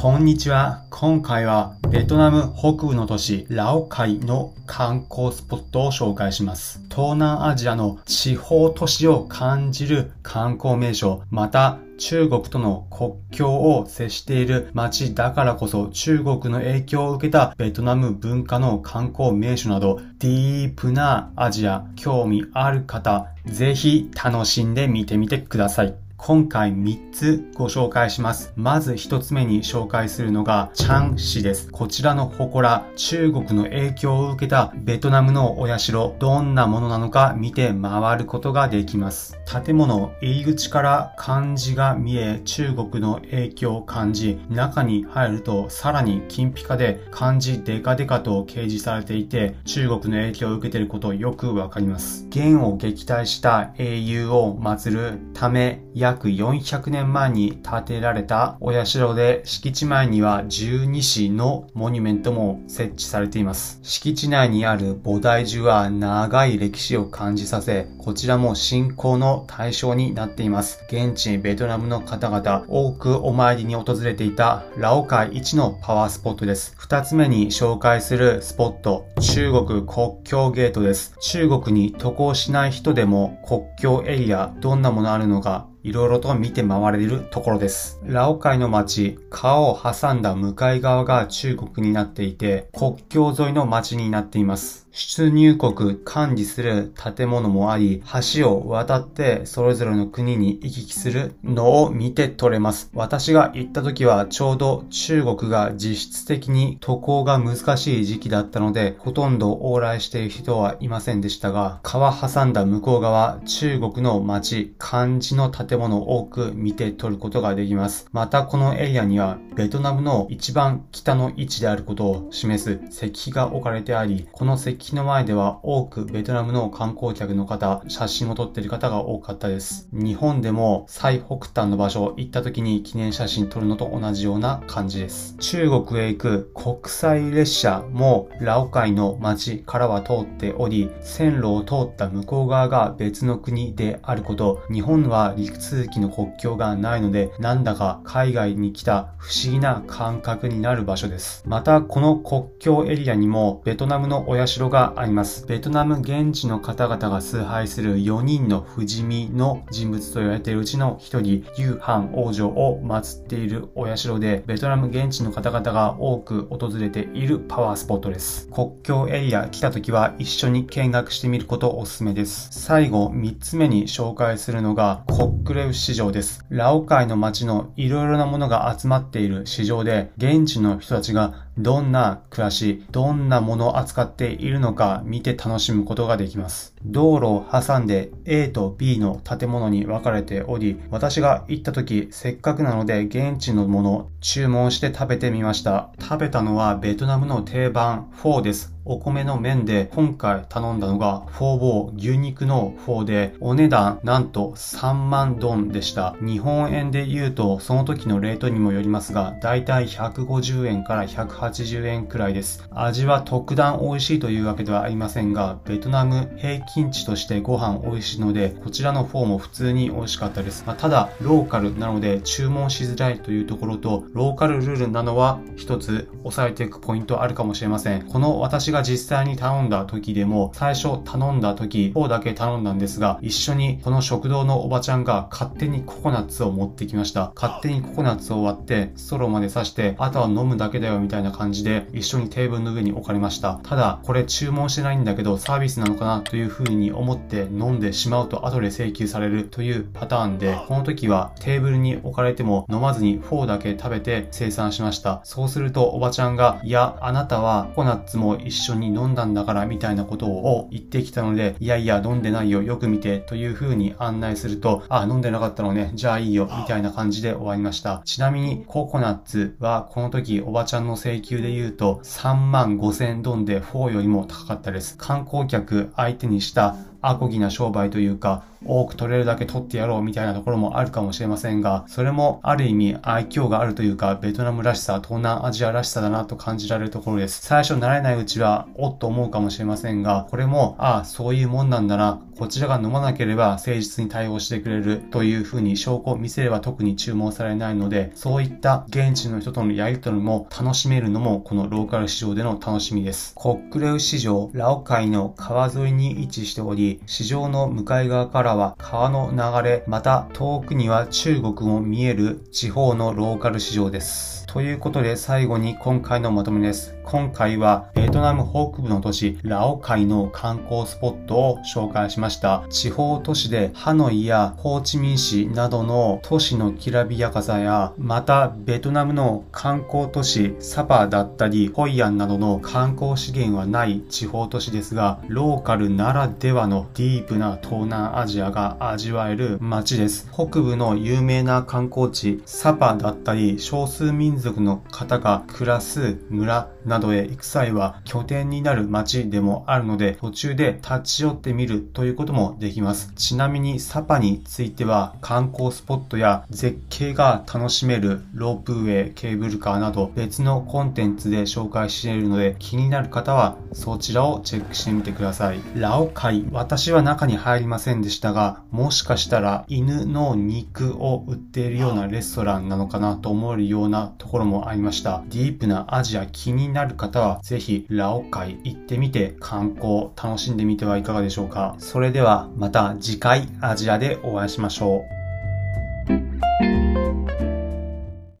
こんにちは。今回はベトナム北部の都市ラオカイの観光スポットを紹介します。東南アジアの地方都市を感じる観光名所、また中国との国境を接している街だからこそ中国の影響を受けたベトナム文化の観光名所などディープなアジア興味ある方ぜひ楽しんでみてみてください。今回3つご紹介します。まず1つ目に紹介するのが、チャン市です。こちらの祠、中国の影響を受けたベトナムのお社、どんなものなのか見て回ることができます。建物、入り口から漢字が見え、中国の影響を感じ、中に入るとさらに金ピカで漢字デカデカと掲示されていて、中国の影響を受けていることよくわかります。元を撃退した英雄を祀るため、約400年前に建てられたお社で敷地前には十二支のモニュメントも設置されています。敷地内にある菩提樹は長い歴史を感じさせ、こちらも信仰の対象になっています。現地ベトナムの方々多くお参りに訪れていたラオカイ一のパワースポットです。二つ目に紹介するスポット、中国国境ゲートです。中国に渡航しない人でも国境エリアどんなものあるのかいろいろと見て回れるところです。ラオカイの街、川を挟んだ向かい側が中国になっていて、国境沿いの街になっています。出入国管理する建物もあり、橋を渡ってそれぞれの国に行き来するのを見て取れます。私が行った時はちょうど中国が実質的に渡航が難しい時期だったので、ほとんど往来している人はいませんでしたが、川挟んだ向こう側、中国の街、漢字の建物を多く見て取ることができます。またこのエリアには、ベトナムの一番北の位置であることを示す石碑が置かれてあり、この石碑の前では多くベトナムの観光客の方、写真を撮っている方が多かったです。日本でも最北端の場所行った時に記念写真撮るのと同じような感じです。中国へ行く国際列車もラオカイの街からは通っており、線路を通った向こう側が別の国であること、日本は陸続きの国境がないので、なんだか海外に来た不思議な感覚になる場所です。また、この国境エリアにもベトナムのお社があります。ベトナム現地の方々が崇拝する4人の不死身の人物と言われているうちの1人、ユーハン王女を祀っているお社で、ベトナム現地の方々が多く訪れているパワースポットです。国境エリア来た時は一緒に見学してみることおすすめです。最後、3つ目に紹介するのが、コックレウ市場です。ラオカイの街のいろいろなものが集まっている市場で、現地の人たちがどんな暮らし、どんなものを扱っているのか見て楽しむことができます。道路を挟んで A と B の建物に分かれており、私が行った時、せっかくなので現地のもの注文して食べてみました。食べたのはベトナムの定番フォーです。お米の麺で今回頼んだのがフォーボー牛肉のフォーでお値段なんと3万ドンでした。日本円で言うとその時のレートにもよりますがだいたい150円から180円くらいです。味は特段美味しいというわけではありませんがベトナム平均値としてご飯美味しいのでこちらのフォーも普通に美味しかったです。まあ、ただローカルなので注文しづらいというところとローカルルールなのは一つ押さえていくポイントあるかもしれません。この私が実際に頼んだ時でも、最初頼んだ時、フォーだけ頼んだんですが、一緒にこの食堂のおばちゃんが勝手にココナッツを持ってきました。勝手にココナッツを割って、ストローまで刺して、あとは飲むだけだよみたいな感じで、一緒にテーブルの上に置かれました。ただ、これ注文してないんだけど、サービスなのかなという風に思って飲んでしまうと後で請求されるというパターンで、この時はテーブルに置かれても飲まずにフォーだけ食べて精算しました。そうするとおばちゃんが、いや、あなたはココナッツも一緒に飲んだんだからみたいなことを言ってきたので、いやいや飲んでないよ、よく見てという風に案内すると、あ、飲んでなかったのね、じゃあいいよ、みたいな感じで終わりました。ちなみにココナッツはこの時おばちゃんの請求で言うと3万5千ドンでフォーよりも高かったです。観光客相手にした。アコギな商売というか、多く取れるだけ取ってやろうみたいなところもあるかもしれませんが、それもある意味愛嬌があるというか、ベトナムらしさ、東南アジアらしさだなと感じられるところです。最初慣れないうちは、おっと思うかもしれませんが、これも、ああ、そういうもんなんだな、こちらが飲まなければ誠実に対応してくれるというふうに証拠を見せれば特に注文されないので、そういった現地の人とのやりとりも楽しめるのもこのローカル市場での楽しみです。コックレウ市場、ラオ海の川沿いに位置しており、市場の向かい側からは川の流れ、また遠くには中国も見える地方のローカル市場です。ということで最後に今回のまとめです。今回はベトナム北部の都市ラオカイの観光スポットを紹介しました。地方都市でハノイやホーチミン市などの都市のきらびやかさや、またベトナムの観光都市サパだったりホイアンなどの観光資源はない地方都市ですが、ローカルならではのディープな東南アジアが味わえる街です。北部の有名な観光地サパだったり少数民族族の方が暮らす村などへ行く際は拠点になる街でもあるので途中で立ち寄ってみるということもできます。ちなみにサパについては観光スポットや絶景が楽しめるロープウェイ、ケーブルカーなど別のコンテンツで紹介しているので気になる方はそちらをチェックしてみてください。ラオカイ、私は中に入りませんでしたが、もしかしたら犬の肉を売っているようなレストランなのかなと思えるようなところもありました。ディープなアジア気になる方はぜひラオカイ行ってみて観光楽しんでみてはいかがでしょうか。それではまた次回アジアでお会いしましょう。